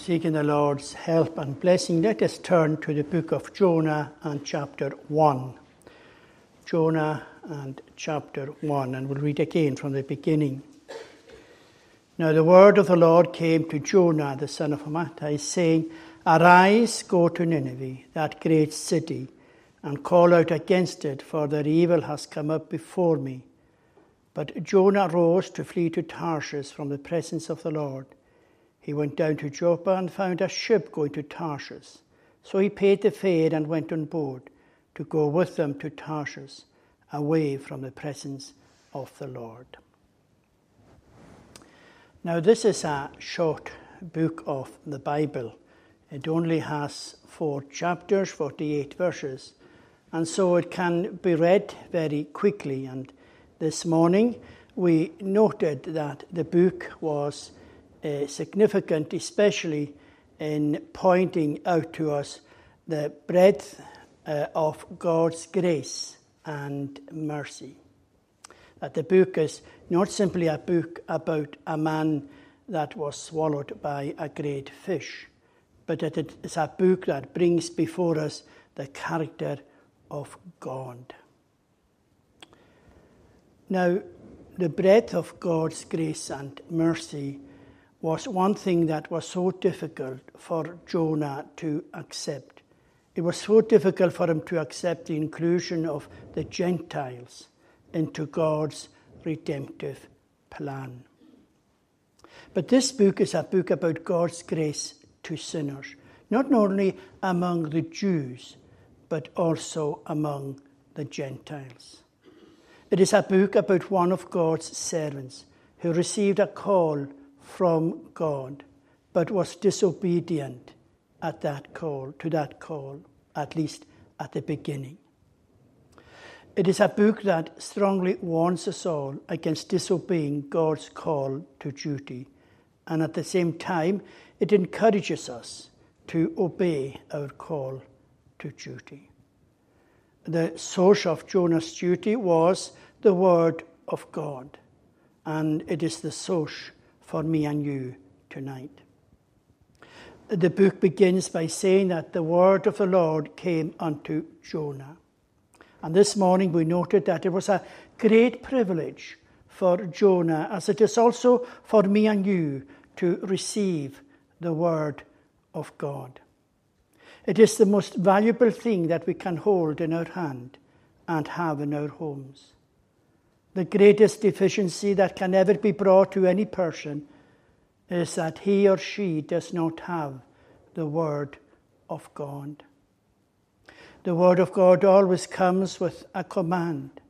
seeking the Lord's help and blessing, let us turn to the book of Jonah and chapter 1. Jonah and chapter 1, and we'll read again from the beginning. Now the word of the Lord came to Jonah, the son of Amittai, saying, Arise, go to Nineveh, that great city, and call out against it, for their evil has come up before me. But Jonah rose to flee to Tarshish from the presence of the Lord. He went down to Joppa and found a ship going to Tarshish. So he paid the fare and went on board to go with them to Tarshish, away from the presence of the Lord. Now, this is a short book of the Bible. It only has four chapters, 48 verses, and so it can be read very quickly. And this morning we noted that the book was uh, significant, especially in pointing out to us the breadth uh, of God's grace and mercy. That the book is not simply a book about a man that was swallowed by a great fish, but that it is a book that brings before us the character of God. Now, the breadth of God's grace and mercy was one thing that was so difficult for Jonah to accept. It was so difficult for him to accept the inclusion of the Gentiles into God's redemptive plan. But this book is a book about God's grace to sinners, not only among the Jews, but also among the Gentiles. It is a book about one of God's servants who received a call from God, but was disobedient at that call, to that call, at least at the beginning. It is a book that strongly warns us all against disobeying God's call to duty, and at the same time, it encourages us to obey our call to duty. The source of Jonah's duty was the Word of God, and it is the source for me and you tonight. The book begins by saying that the word of the Lord came unto Jonah. And this morning we noted that it was a great privilege for Jonah, as it is also for me and you, to receive the word of God. It is the most valuable thing that we can hold in our hand and have in our homes. The greatest deficiency that can ever be brought to any person is that he or she does not have the Word of God. The Word of God always comes with a command.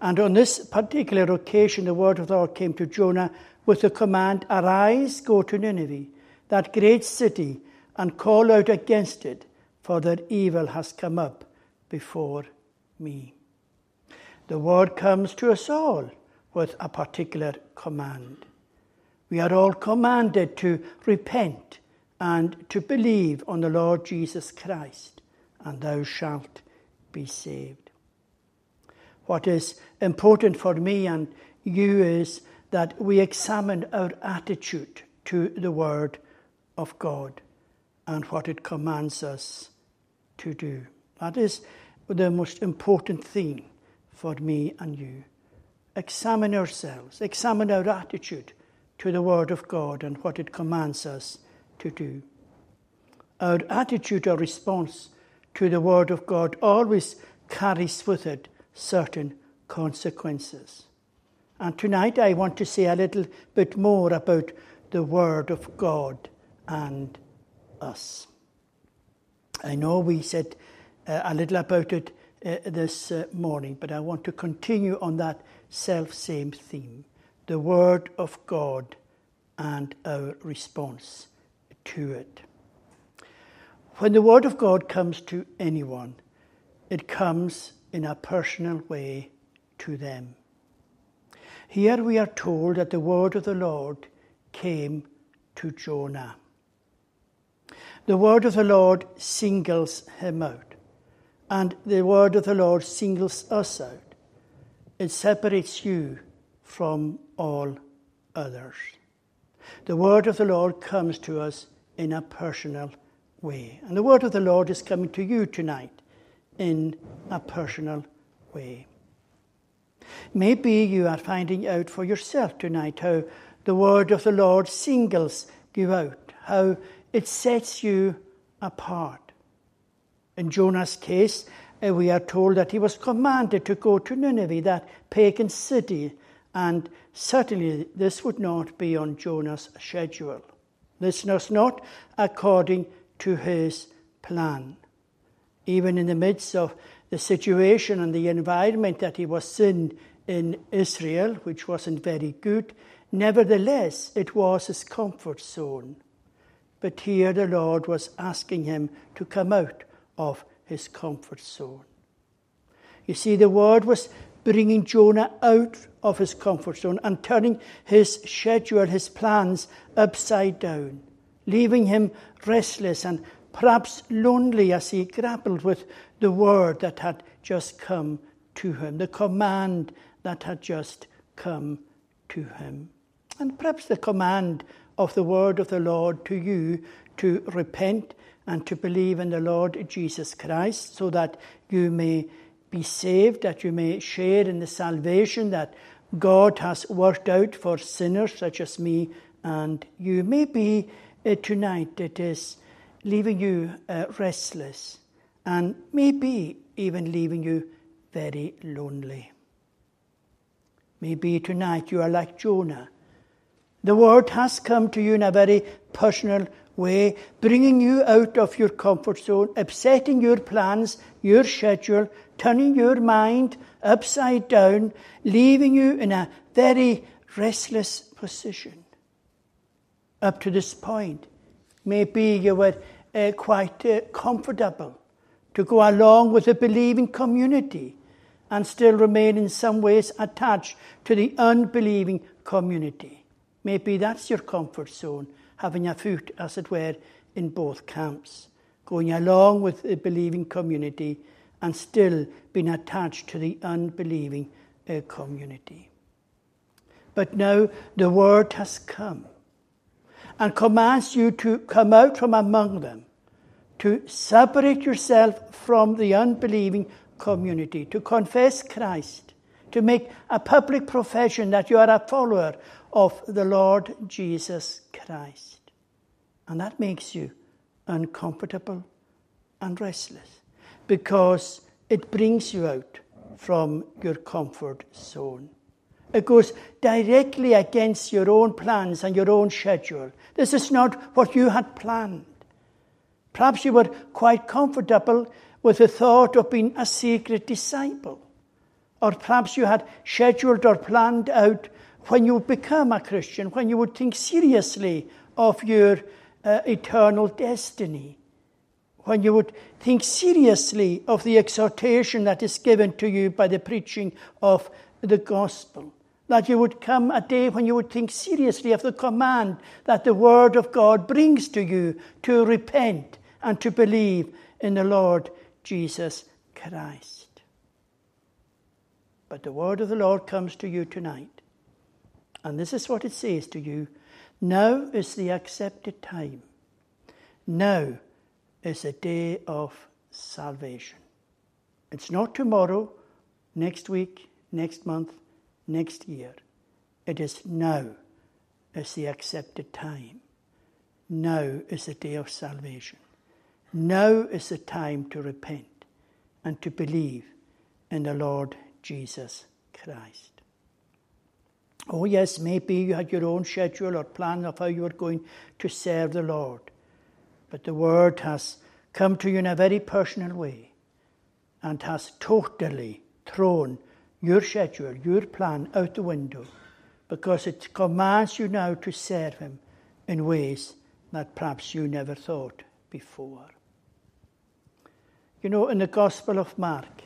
And on this particular occasion, the Word of God came to Jonah with the command Arise, go to Nineveh, that great city, and call out against it, for their evil has come up before me. The word comes to us all with a particular command. We are all commanded to repent and to believe on the Lord Jesus Christ, and thou shalt be saved. What is important for me and you is that we examine our attitude to the Word of God and what it commands us to do. That is the most important thing for me and you. Examine ourselves, examine our attitude to the Word of God and what it commands us to do. Our attitude or response to the Word of God always carries with it certain consequences. And tonight I want to say a little bit more about the Word of God and us. I know we said uh, a little about it uh, this uh, morning, but I want to continue on that self same theme the Word of God and our response to it. When the Word of God comes to anyone, it comes in a personal way to them. Here we are told that the Word of the Lord came to Jonah. The Word of the Lord singles him out and the word of the Lord singles us out. It separates you from all others. The word of the Lord comes to us in a personal way. And the word of the Lord is coming to you tonight in a personal way. Maybe you are finding out for yourself tonight how the word of the Lord singles you out, how it sets you apart. In Jonah's case, uh, we are told that he was commanded to go to Nineveh, that pagan city, and certainly this would not be on Jonah's schedule. This was not according to his plan. Even in the midst of the situation and the environment that he was in in Israel, which wasn't very good, nevertheless, it was his comfort zone. But here the Lord was asking him to come out of his comfort zone. You see, the word was bringing Jonah out of his comfort zone and turning his schedule, his plans upside down, leaving him restless and perhaps lonely as he grappled with the word that had just come to him, the command that had just come to him. And perhaps the command of the word of the Lord to you to repent and to believe in the Lord Jesus Christ so that you may be saved, that you may share in the salvation that God has worked out for sinners such as me and you. Maybe uh, tonight it is leaving you uh, restless and maybe even leaving you very lonely. Maybe tonight you are like Jonah. The word has come to you in a very personal way, bringing you out of your comfort zone, upsetting your plans, your schedule, turning your mind upside down, leaving you in a very restless position. Up to this point, maybe you were uh, quite uh, comfortable to go along with the believing community and still remain in some ways attached to the unbelieving community. Maybe that's your comfort zone, having a foot, as it were, in both camps, going along with the believing community and still being attached to the unbelieving uh, community. But now the word has come and commands you to come out from among them, to separate yourself from the unbelieving community, to confess Christ, to make a public profession that you are a follower of the Lord Jesus Christ. And that makes you uncomfortable and restless because it brings you out from your comfort zone. It goes directly against your own plans and your own schedule. This is not what you had planned. Perhaps you were quite comfortable with the thought of being a secret disciple. Or perhaps you had scheduled or planned out when you become a Christian, when you would think seriously of your uh, eternal destiny, when you would think seriously of the exhortation that is given to you by the preaching of the gospel. That you would come a day when you would think seriously of the command that the Word of God brings to you to repent and to believe in the Lord Jesus Christ. But the word of the Lord comes to you tonight. And this is what it says to you Now is the accepted time. Now is the day of salvation. It's not tomorrow, next week, next month, next year. It is now is the accepted time. Now is the day of salvation. Now is the time to repent and to believe in the Lord Jesus Christ. Oh, yes, maybe you had your own schedule or plan of how you were going to serve the Lord, but the Word has come to you in a very personal way and has totally thrown your schedule, your plan out the window because it commands you now to serve Him in ways that perhaps you never thought before. You know, in the Gospel of Mark,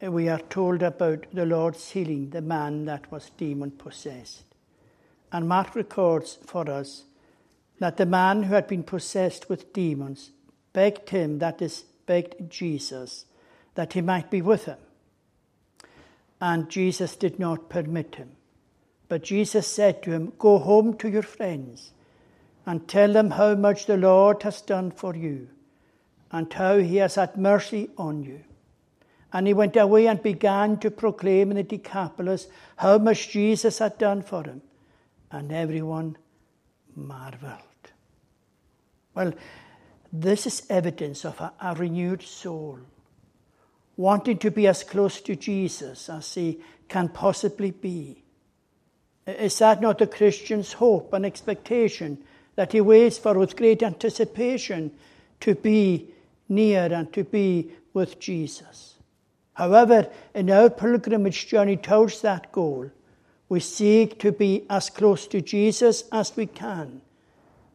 we are told about the Lord's healing the man that was demon possessed. And Mark records for us that the man who had been possessed with demons begged him, that is, begged Jesus, that he might be with him. And Jesus did not permit him. But Jesus said to him, Go home to your friends and tell them how much the Lord has done for you and how he has had mercy on you. And he went away and began to proclaim in the Decapolis how much Jesus had done for him. And everyone marveled. Well, this is evidence of a, a renewed soul, wanting to be as close to Jesus as he can possibly be. Is that not the Christian's hope and expectation that he waits for with great anticipation to be near and to be with Jesus? However, in our pilgrimage journey towards that goal, we seek to be as close to Jesus as we can.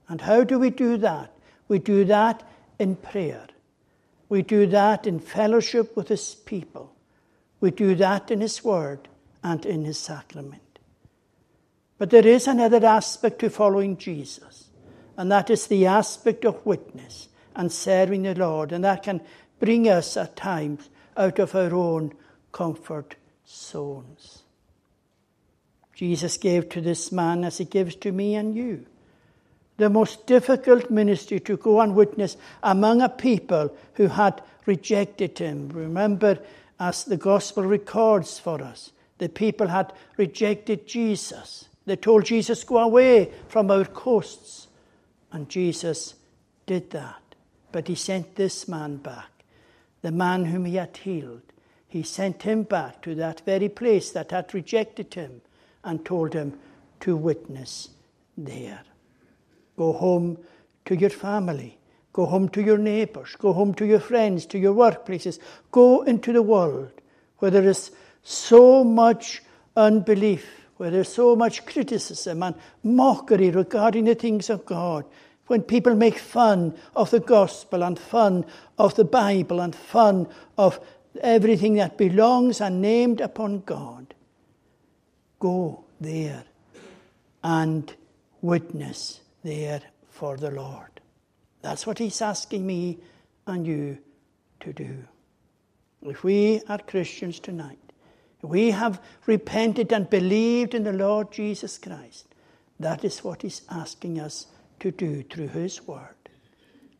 And how do we do that? We do that in prayer. We do that in fellowship with His people. We do that in His Word and in His sacrament. But there is another aspect to following Jesus, and that is the aspect of witness and serving the Lord, and that can bring us at times out of our own comfort zones. Jesus gave to this man as he gives to me and you the most difficult ministry to go and witness among a people who had rejected him. Remember, as the gospel records for us, the people had rejected Jesus. They told Jesus, Go away from our coasts. And Jesus did that. But he sent this man back, the man whom he had healed. He sent him back to that very place that had rejected him and told him to witness there. Go home to your family. Go home to your neighbours. Go home to your friends, to your workplaces. Go into the world where there is so much unbelief, where there's so much criticism and mockery regarding the things of God. When people make fun of the gospel and fun of the Bible and fun of everything that belongs and named upon God, go there and witness there for the Lord. That's what He's asking me and you to do. If we are Christians tonight, we have repented and believed in the Lord Jesus Christ, that is what He's asking us to do through His Word,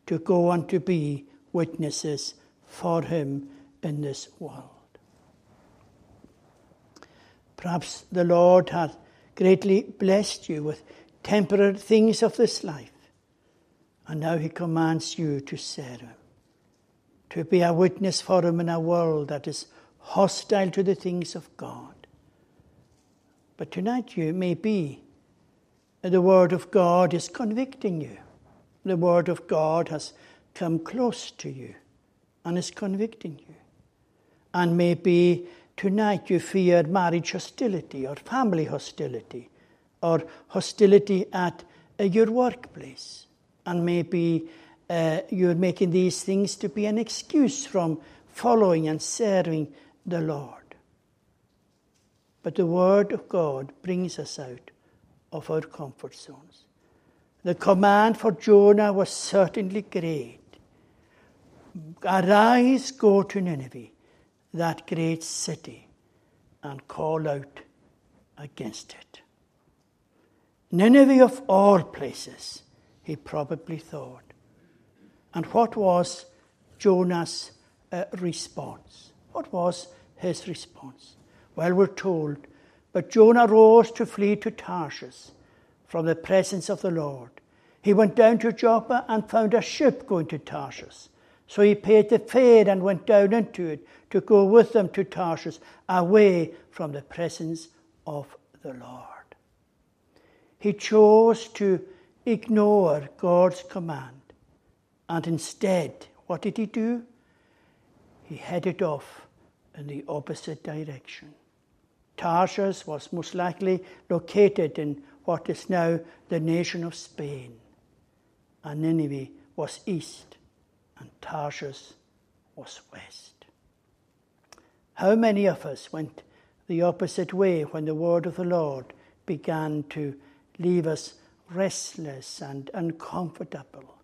to go and to be witnesses for Him in this world. Perhaps the Lord hath greatly blessed you with temporary things of this life. And now he commands you to serve him, to be a witness for him in a world that is hostile to the things of God. But tonight you may be the word of God is convicting you. The word of God has come close to you and is convicting you. And maybe tonight you fear marriage hostility or family hostility or hostility at uh, your workplace. And maybe uh, you're making these things to be an excuse from following and serving the Lord. But the Word of God brings us out of our comfort zones. The command for Jonah was certainly great. Arise, go to Nineveh, that great city, and call out against it. Nineveh of all places, he probably thought. And what was Jonah's uh, response? What was his response? Well, we're told, but Jonah rose to flee to Tarshish from the presence of the Lord. He went down to Joppa and found a ship going to Tarshish. So he paid the fare and went down into it to go with them to Tarshish, away from the presence of the Lord. He chose to ignore God's command. And instead, what did he do? He headed off in the opposite direction. Tarshish was most likely located in what is now the nation of Spain. And Nineveh was east, and Tarshish was west. How many of us went the opposite way when the word of the Lord began to leave us restless and uncomfortable.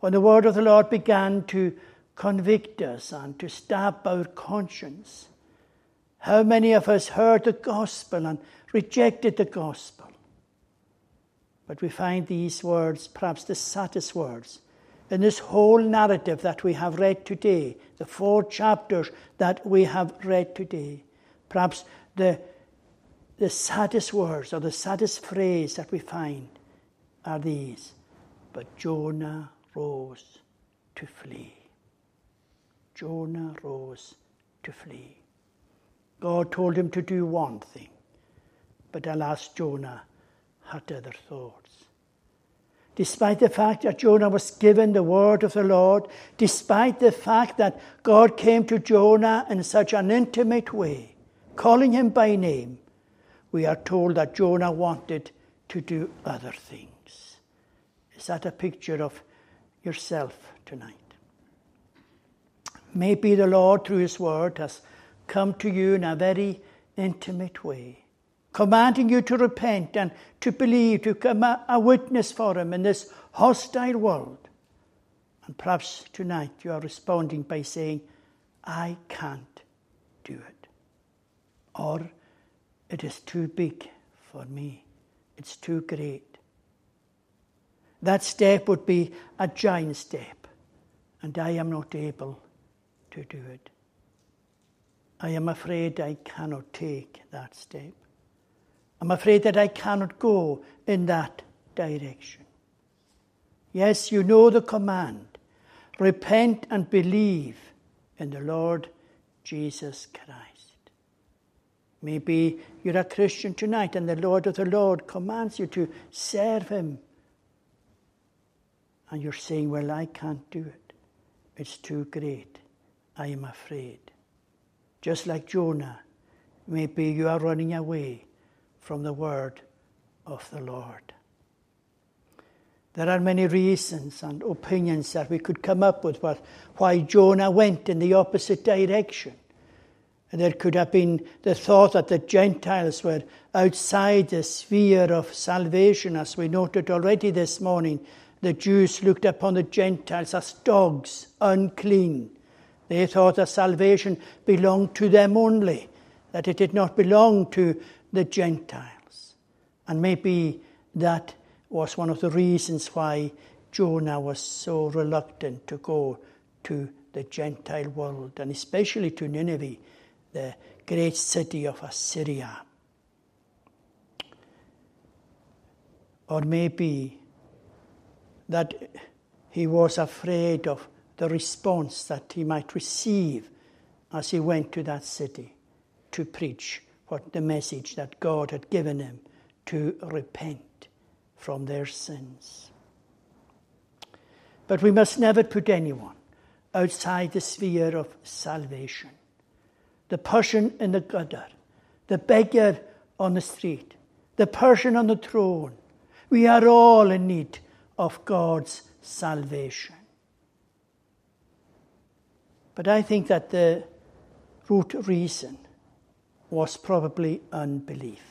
When the word of the Lord began to convict us and to stab our conscience, how many of us heard the gospel and rejected the gospel? But we find these words, perhaps the saddest words, in this whole narrative that we have read today, the four chapters that we have read today. Perhaps the, the saddest words or the saddest phrase that we find are these But Jonah rose to flee. Jonah rose to flee. God told him to do one thing, but alas, Jonah had other thoughts. Despite the fact that Jonah was given the word of the Lord, despite the fact that God came to Jonah in such an intimate way, calling him by name, we are told that Jonah wanted to do other things. Is that a picture of yourself tonight? Maybe the Lord, through His Word, has come to you in a very intimate way, commanding you to repent and to believe, to become a, a witness for Him in this hostile world. And perhaps tonight you are responding by saying, I can't do it. Or it is too big for me, it's too great. That step would be a giant step, and I am not able to do it. I am afraid I cannot take that step. I'm afraid that I cannot go in that direction. Yes, you know the command repent and believe in the Lord Jesus Christ. Maybe you're a Christian tonight and the Lord of the Lord commands you to serve Him. And you're saying, Well, I can't do it. It's too great. I am afraid. Just like Jonah, maybe you are running away from the word of the Lord. There are many reasons and opinions that we could come up with why Jonah went in the opposite direction. There could have been the thought that the Gentiles were outside the sphere of salvation, as we noted already this morning. The Jews looked upon the Gentiles as dogs, unclean. They thought that salvation belonged to them only, that it did not belong to the Gentiles. And maybe that was one of the reasons why Jonah was so reluctant to go to the Gentile world, and especially to Nineveh, the great city of Assyria. Or maybe that he was afraid of the response that he might receive as he went to that city to preach what the message that God had given him to repent from their sins. But we must never put anyone outside the sphere of salvation. The person in the gutter, the beggar on the street, the person on the throne. We are all in need of God's salvation. But I think that the root reason was probably unbelief.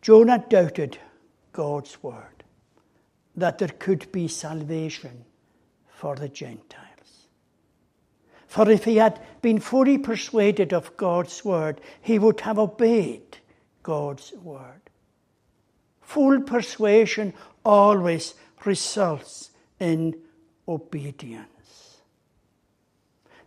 Jonah doubted God's word, that there could be salvation for the Gentiles. For if he had been fully persuaded of God's word, he would have obeyed God's word. Full persuasion always results in obedience.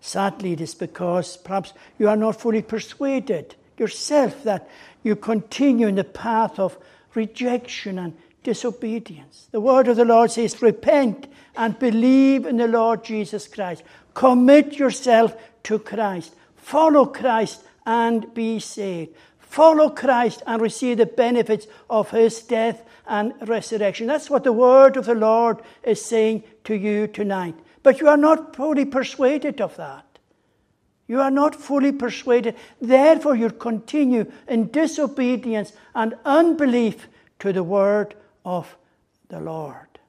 Sadly, it is because perhaps you are not fully persuaded yourself that you continue in the path of rejection and disobedience. The word of the Lord says, Repent and believe in the Lord Jesus Christ. Commit yourself to Christ. Follow Christ and be saved. Follow Christ and receive the benefits of his death and resurrection. That's what the word of the Lord is saying to you tonight. But you are not fully persuaded of that. You are not fully persuaded. Therefore, you continue in disobedience and unbelief to the word of the Lord.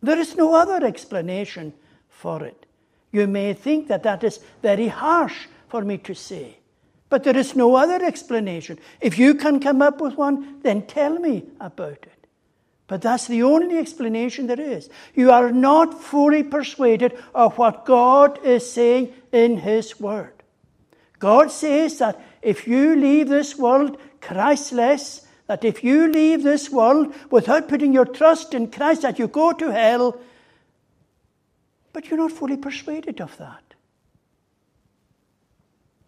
There is no other explanation for it. You may think that that is very harsh for me to say, but there is no other explanation. If you can come up with one, then tell me about it. But that's the only explanation there is. You are not fully persuaded of what God is saying in His Word. God says that if you leave this world Christless, that if you leave this world without putting your trust in Christ, that you go to hell. But you're not fully persuaded of that.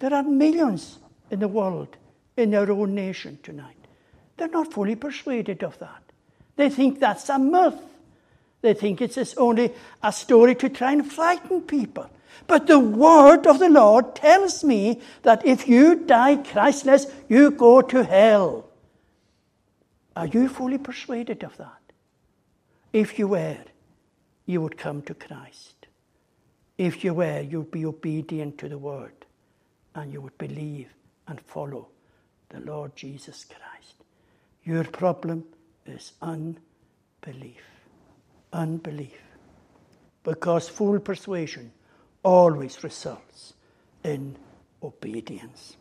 There are millions in the world, in our own nation tonight. They're not fully persuaded of that. They think that's a myth. They think it's just only a story to try and frighten people. But the word of the Lord tells me that if you die Christless, you go to hell. Are you fully persuaded of that? If you were, you would come to Christ. If you were, you'd be obedient to the word and you would believe and follow the Lord Jesus Christ. Your problem is unbelief. Unbelief. Because full persuasion always results in obedience.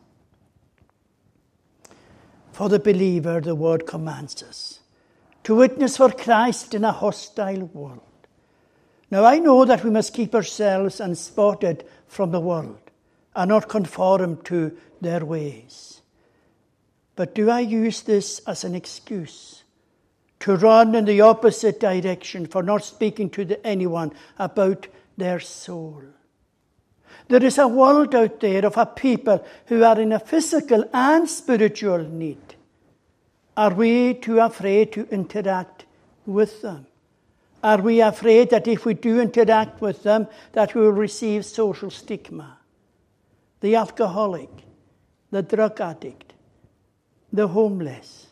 For the believer, the word commands us to witness for Christ in a hostile world. Now, I know that we must keep ourselves unspotted from the world and not conform to their ways. But do I use this as an excuse to run in the opposite direction for not speaking to anyone about their soul? There is a world out there of a people who are in a physical and spiritual need. Are we too afraid to interact with them? Are we afraid that if we do interact with them, that we will receive social stigma? The alcoholic, the drug addict, the homeless?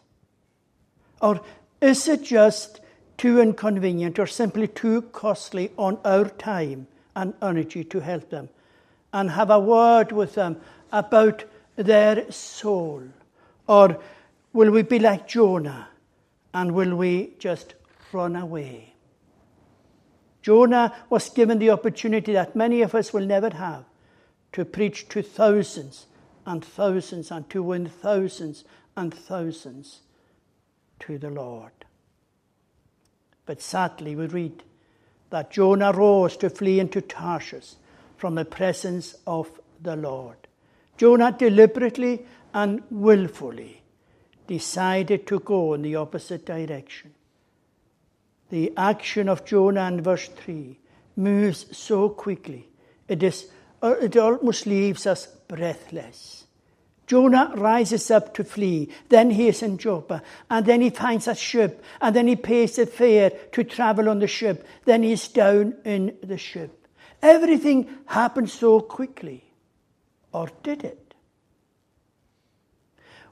Or is it just too inconvenient or simply too costly on our time and energy to help them and have a word with them about their soul? Or will we be like Jonah and will we just run away? Jonah was given the opportunity that many of us will never have to preach to thousands and thousands and to win thousands and thousands to the Lord. But sadly, we read that Jonah rose to flee into Tarshish from the presence of the Lord. Jonah deliberately and willfully decided to go in the opposite direction. The action of Jonah in verse 3 moves so quickly, it, is, it almost leaves us breathless. Jonah rises up to flee. Then he is in Joppa. And then he finds a ship. And then he pays the fare to travel on the ship. Then he's down in the ship. Everything happened so quickly. Or did it?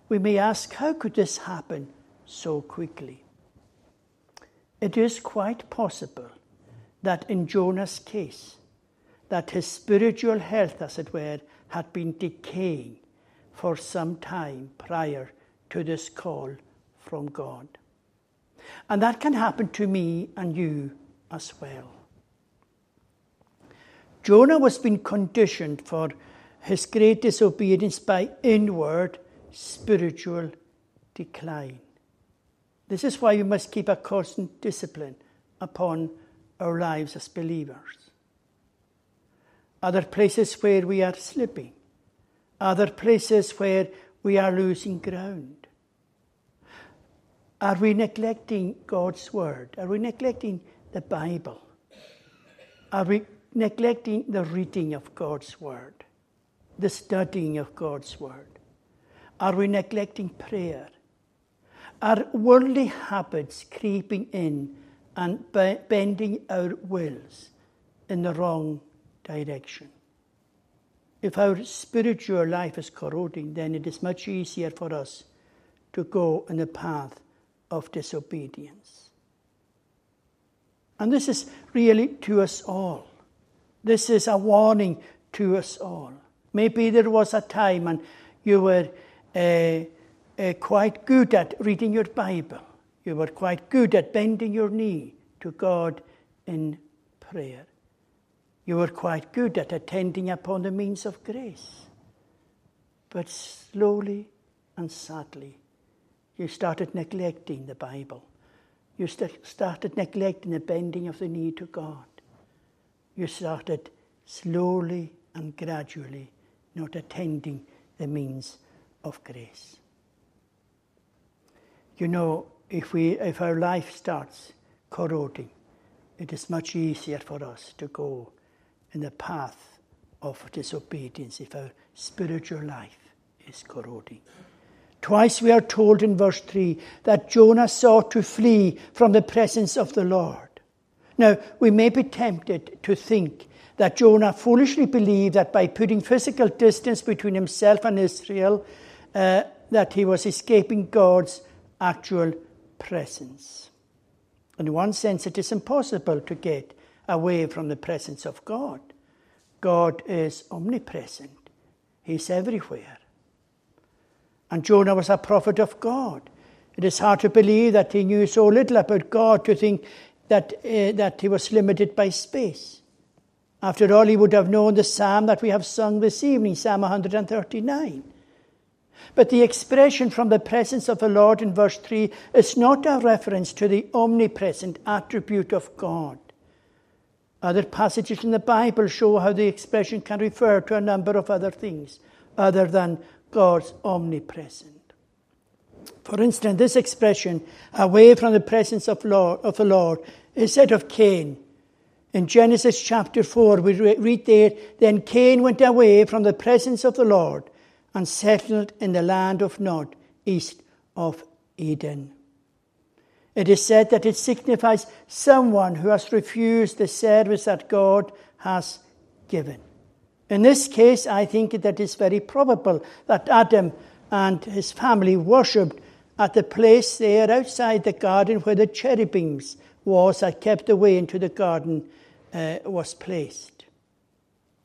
We may ask, how could this happen so quickly? It is quite possible that in Jonah's case, that his spiritual health, as it were, had been decaying for some time prior to this call from God. And that can happen to me and you as well. Jonah was being conditioned for his great disobedience by inward spiritual decline. This is why we must keep a constant discipline upon our lives as believers. Other places where we are slipping are there places where we are losing ground? Are we neglecting God's Word? Are we neglecting the Bible? Are we neglecting the reading of God's Word? The studying of God's Word? Are we neglecting prayer? Are worldly habits creeping in and bending our wills in the wrong direction? If our spiritual life is corroding, then it is much easier for us to go in the path of disobedience. And this is really to us all. This is a warning to us all. Maybe there was a time and you were uh, uh, quite good at reading your Bible. You were quite good at bending your knee to God in prayer. You were quite good at attending upon the means of grace. But slowly and sadly, you started neglecting the Bible. You st- started neglecting the bending of the knee to God. You started slowly and gradually not attending the means of grace. You know, if, we, if our life starts corroding, it is much easier for us to go in the path of disobedience if our spiritual life is corroding. Twice we are told in verse 3 that Jonah sought to flee from the presence of the Lord. Now, we may be tempted to think that Jonah foolishly believed that by putting physical distance between himself and Israel, uh, that he was escaping God's actual presence. In one sense, it is impossible to get away from the presence of God. God is omnipresent, He's everywhere. And Jonah was a prophet of God. It is hard to believe that he knew so little about God to think that, uh, that he was limited by space. After all, he would have known the psalm that we have sung this evening, Psalm 139. But the expression from the presence of the Lord in verse 3 is not a reference to the omnipresent attribute of God. Other passages in the Bible show how the expression can refer to a number of other things other than God's omnipresent. For instance, this expression, away from the presence of, Lord, of the Lord, is said of Cain. In Genesis chapter 4, we read there, Then Cain went away from the presence of the Lord and settled in the land of Nod, east of Eden. It is said that it signifies someone who has refused the service that God has given. In this case, I think that it's very probable that Adam and his family worshipped at the place there outside the garden where the cherubims was that kept the way into the garden uh, was placed.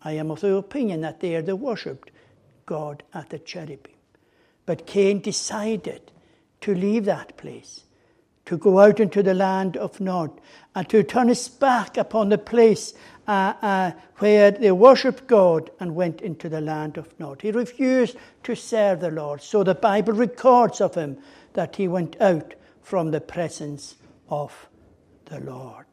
I am of the opinion that there they worshipped God at the cherubim. But Cain decided to leave that place, to go out into the land of Nod, and to turn his back upon the place uh, uh, where they worshipped God and went into the land of Nod. He refused to serve the Lord. So the Bible records of him that he went out from the presence of the Lord.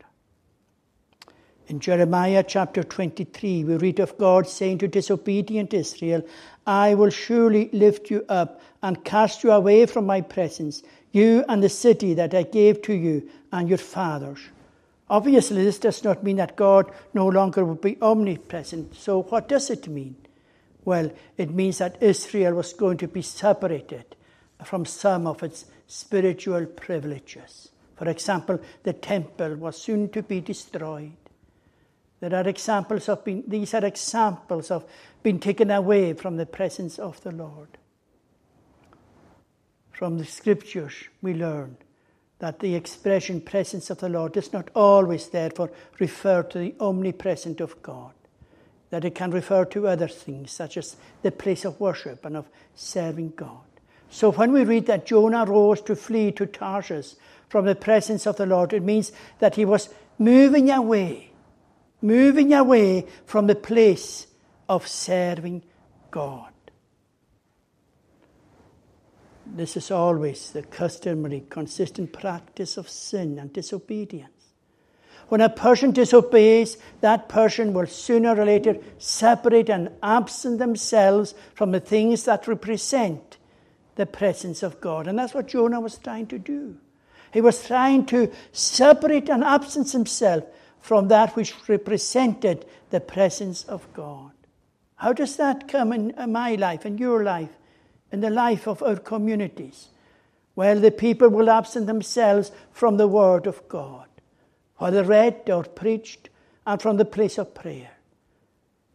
In Jeremiah chapter 23, we read of God saying to disobedient Israel, I will surely lift you up and cast you away from my presence, you and the city that I gave to you and your fathers. Obviously, this does not mean that God no longer would be omnipresent. So, what does it mean? Well, it means that Israel was going to be separated from some of its spiritual privileges. For example, the temple was soon to be destroyed. There are examples of being, these are examples of being taken away from the presence of the Lord. From the scriptures, we learn that the expression presence of the Lord does not always, therefore, refer to the omnipresent of God, that it can refer to other things, such as the place of worship and of serving God. So when we read that Jonah rose to flee to Tarshish from the presence of the Lord, it means that he was moving away, moving away from the place of serving God. This is always the customary, consistent practice of sin and disobedience. When a person disobeys, that person will sooner or later separate and absent themselves from the things that represent the presence of God. And that's what Jonah was trying to do. He was trying to separate and absence himself from that which represented the presence of God. How does that come in my life and your life? In the life of our communities, where the people will absent themselves from the Word of God, whether read or preached, and from the place of prayer.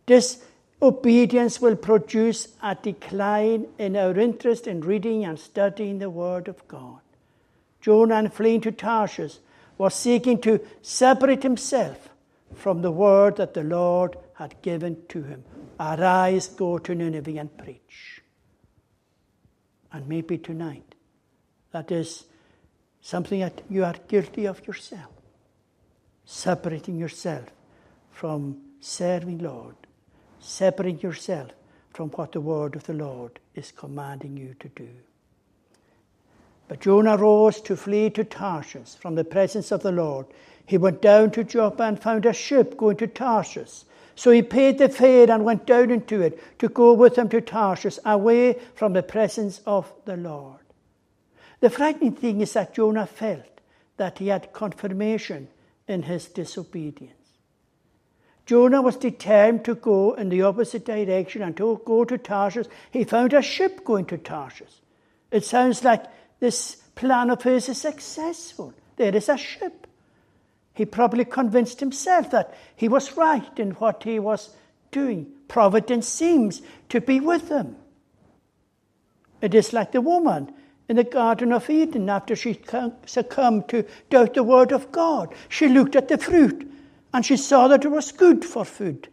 This obedience will produce a decline in our interest in reading and studying the Word of God. Jonah, in fleeing to Tarshish, was seeking to separate himself from the word that the Lord had given to him. Arise, go to Nineveh and preach and maybe tonight. That is something that you are guilty of yourself. Separating yourself from serving Lord, separating yourself from what the word of the Lord is commanding you to do. But Jonah rose to flee to Tarshish from the presence of the Lord. He went down to Joppa and found a ship going to Tarshish so he paid the fare and went down into it to go with them to Tarshish, away from the presence of the Lord. The frightening thing is that Jonah felt that he had confirmation in his disobedience. Jonah was determined to go in the opposite direction and to go to Tarshish. He found a ship going to Tarshish. It sounds like this plan of his is successful. There is a ship. He probably convinced himself that he was right in what he was doing. Providence seems to be with him. It is like the woman in the Garden of Eden after she succumbed to doubt the word of God. She looked at the fruit and she saw that it was good for food.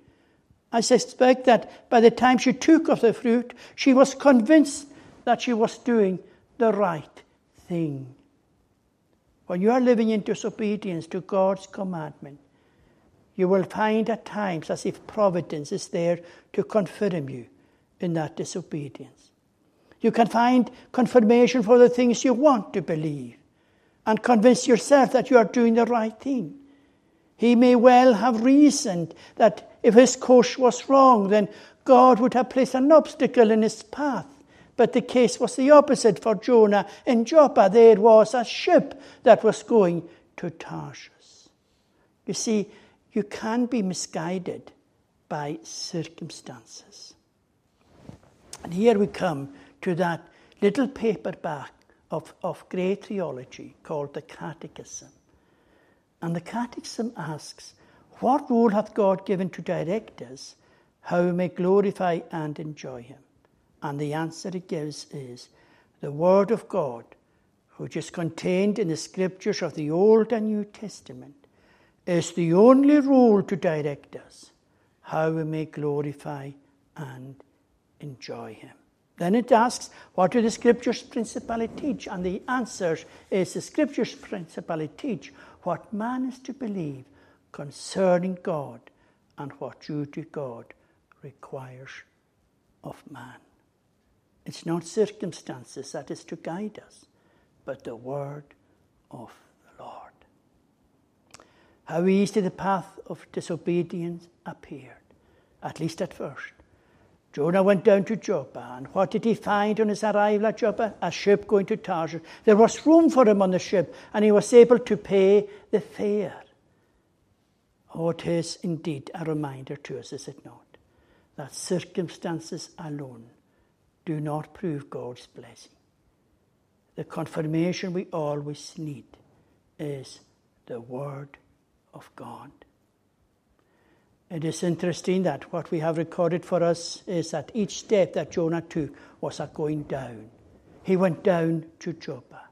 I suspect that by the time she took of the fruit, she was convinced that she was doing the right thing. When you are living in disobedience to God's commandment, you will find at times as if providence is there to confirm you in that disobedience. You can find confirmation for the things you want to believe and convince yourself that you are doing the right thing. He may well have reasoned that if his course was wrong, then God would have placed an obstacle in his path. But the case was the opposite for Jonah. In Joppa, there was a ship that was going to Tarshish. You see, you can be misguided by circumstances. And here we come to that little paperback of, of great theology called the Catechism. And the Catechism asks, What role hath God given to direct us how we may glorify and enjoy Him? And the answer it gives is the Word of God, which is contained in the scriptures of the Old and New Testament, is the only rule to direct us how we may glorify and enjoy Him. Then it asks, what do the scriptures principally teach? And the answer is the scriptures principally teach what man is to believe concerning God and what duty God requires of man. It's not circumstances that is to guide us, but the word of the Lord. How easy the path of disobedience appeared, at least at first. Jonah went down to Joppa, and what did he find on his arrival at Joppa? A ship going to Tarshish. There was room for him on the ship, and he was able to pay the fare. Oh, it is indeed a reminder to us, is it not? That circumstances alone do not prove God's blessing. The confirmation we always need is the Word of God. It is interesting that what we have recorded for us is that each step that Jonah took was a going down. He went down to Joppa.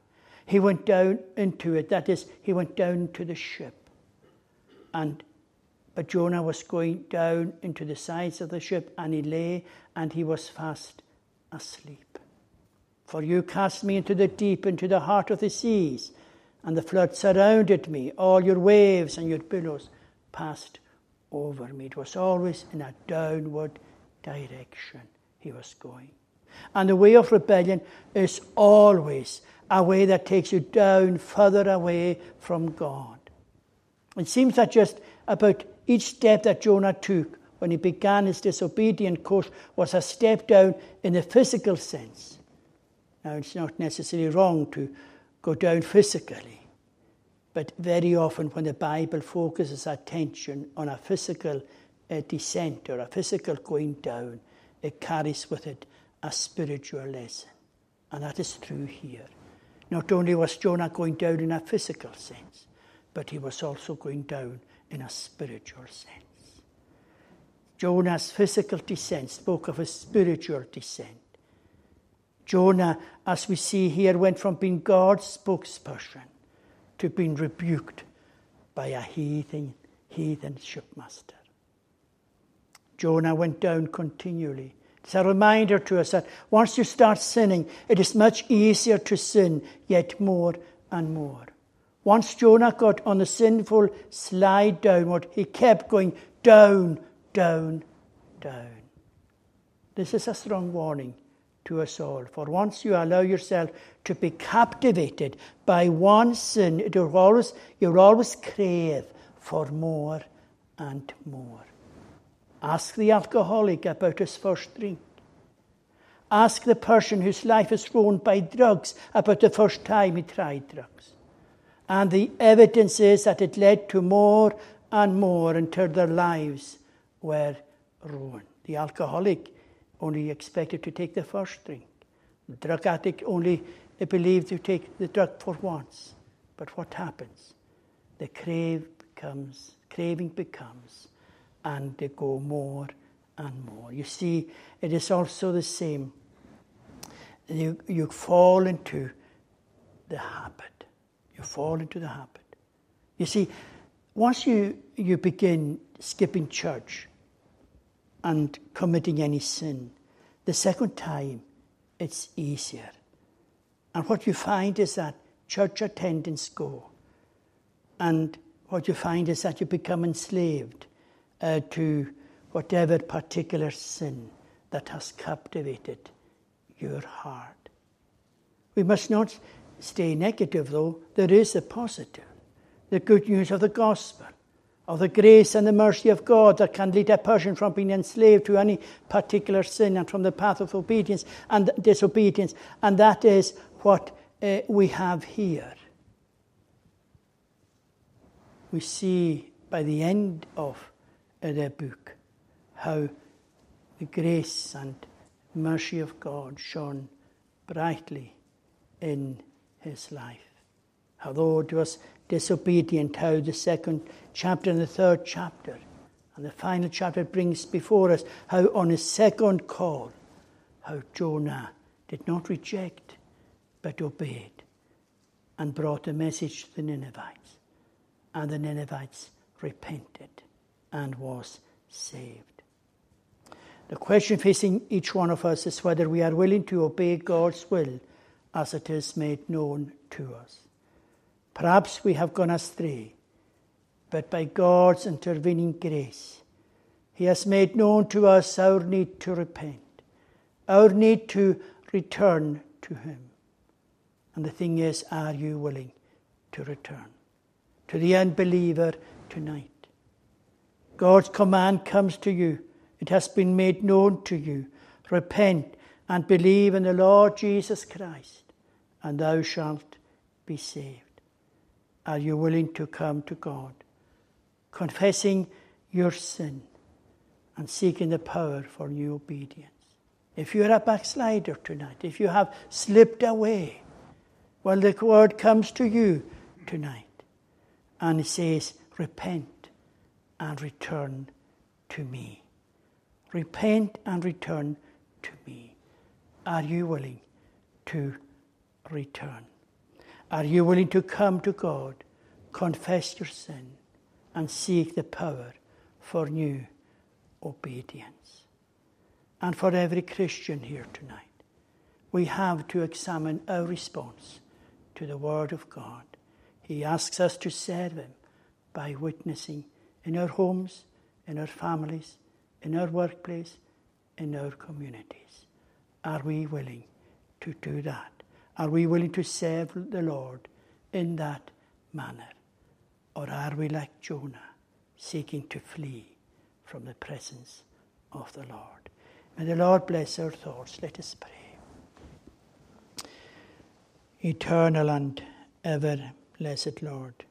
He went down into it. That is, he went down to the ship. And but Jonah was going down into the sides of the ship, and he lay and he was fast asleep. For you cast me into the deep, into the heart of the seas, and the flood surrounded me. All your waves and your billows passed over me. It was always in a downward direction he was going. And the way of rebellion is always a way that takes you down further away from God. It seems that just about each step that Jonah took when he began his disobedient course was a step down in the physical sense. Now, it's not necessarily wrong to go down physically, but very often, when the Bible focuses attention on a physical uh, descent or a physical going down, it carries with it a spiritual lesson. And that is true here. Not only was Jonah going down in a physical sense, but he was also going down in a spiritual sense. Jonah's physical descent spoke of a spiritual descent. Jonah, as we see here, went from being God's spokesperson to being rebuked by a heathen, heathen shipmaster. Jonah went down continually. It's a reminder to us that once you start sinning, it is much easier to sin yet more and more. Once Jonah got on the sinful slide downward, he kept going down, down, down. This is a strong warning to us all. For once you allow yourself to be captivated by one sin, you'll always, you'll always crave for more and more. Ask the alcoholic about his first drink. Ask the person whose life is ruined by drugs about the first time he tried drugs. And the evidence is that it led to more and more until their lives were ruined. The alcoholic only expected to take the first drink. The drug addict only believed to take the drug for once. But what happens? The crave becomes, craving becomes, and they go more and more. You see, it is also the same. You, you fall into the habit. You fall into the habit. You see, once you, you begin skipping church and committing any sin, the second time it's easier. And what you find is that church attendance go. And what you find is that you become enslaved uh, to whatever particular sin that has captivated your heart. We must not stay negative, though. There is a positive the good news of the gospel, of the grace and the mercy of God that can lead a person from being enslaved to any particular sin and from the path of obedience and disobedience. And that is what uh, we have here. We see by the end of uh, the book how the grace and mercy of God shone brightly in his life. Although it was disobedient, how the second chapter and the third chapter and the final chapter brings before us how on his second call, how Jonah did not reject but obeyed and brought a message to the Ninevites. And the Ninevites repented and was saved. The question facing each one of us is whether we are willing to obey God's will as it is made known to us. Perhaps we have gone astray, but by God's intervening grace, He has made known to us our need to repent, our need to return to Him. And the thing is, are you willing to return? To the unbeliever tonight. God's command comes to you. It has been made known to you. Repent and believe in the Lord Jesus Christ, and thou shalt be saved. Are you willing to come to God, confessing your sin and seeking the power for new obedience? If you're a backslider tonight, if you have slipped away, well, the word comes to you tonight and it says, Repent and return to me. Repent and return to me. Are you willing to return? Are you willing to come to God, confess your sin, and seek the power for new obedience? And for every Christian here tonight, we have to examine our response to the Word of God. He asks us to serve Him by witnessing in our homes, in our families, in our workplace, in our communities. Are we willing to do that? Are we willing to serve the Lord in that manner? Or are we like Jonah, seeking to flee from the presence of the Lord? May the Lord bless our thoughts. Let us pray. Eternal and ever blessed Lord,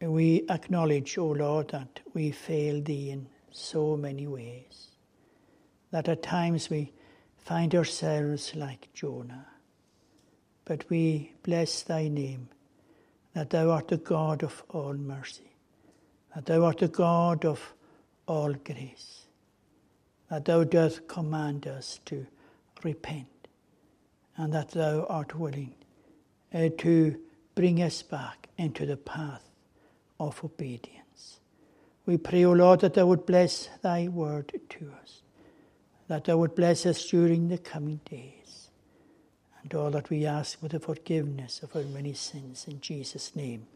we acknowledge, O Lord, that we fail Thee in so many ways, that at times we find ourselves like Jonah but we bless thy name, that thou art the God of all mercy, that thou art the God of all grace, that thou dost command us to repent, and that thou art willing uh, to bring us back into the path of obedience. We pray, O Lord, that thou would bless thy word to us, that thou would bless us during the coming days all that we ask for the forgiveness of our many sins in Jesus' name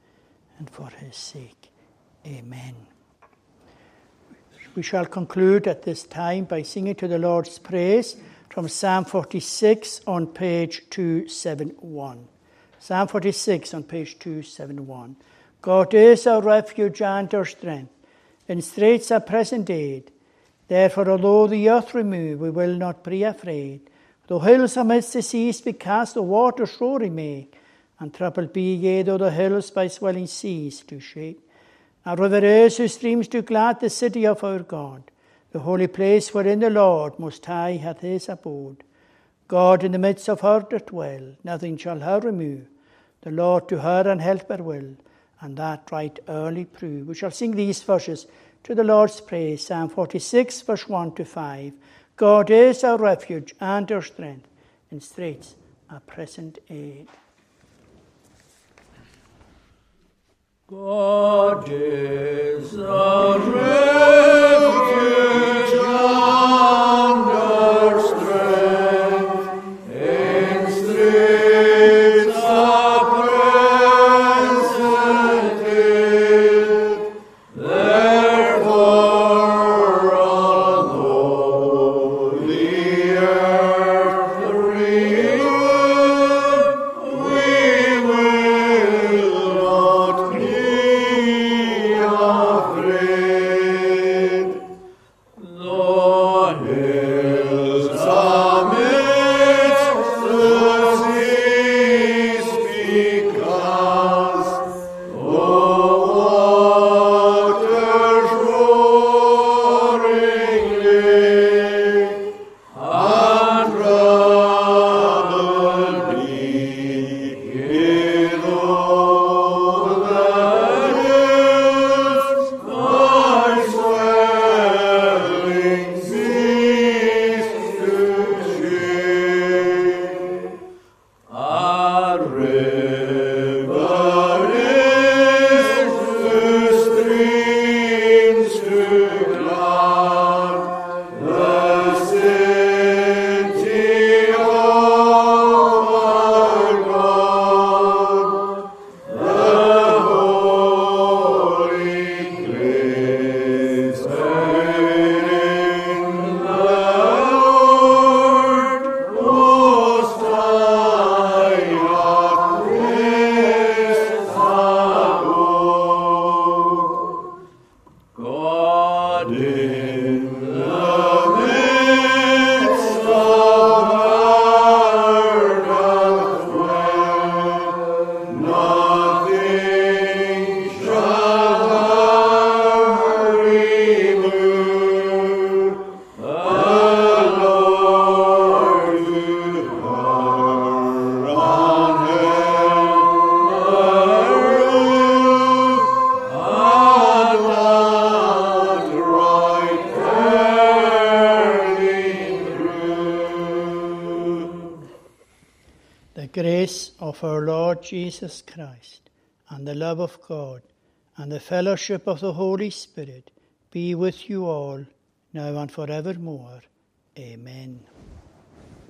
and for his sake. Amen. We shall conclude at this time by singing to the Lord's praise from Psalm 46 on page 271. Psalm 46 on page 271. God is our refuge and our strength, in straits our present aid. Therefore, although the earth remove, we will not be afraid. Though hills amidst the seas be cast, the waters roary make, and troubled be ye though the hills by swelling seas do shake. And rivers whose streams do glad the city of our God, the holy place wherein the Lord Most High hath his abode. God in the midst of her doth dwell, nothing shall her remove. The Lord to her an helper will, and that right early prove. We shall sing these verses to the Lord's praise. Psalm 46, verse 1 to 5. God is our refuge and our strength, in straits a present aid. God is Deus. Jesus Christ, and the love of God, and the fellowship of the Holy Spirit be with you all, now and forevermore. Amen.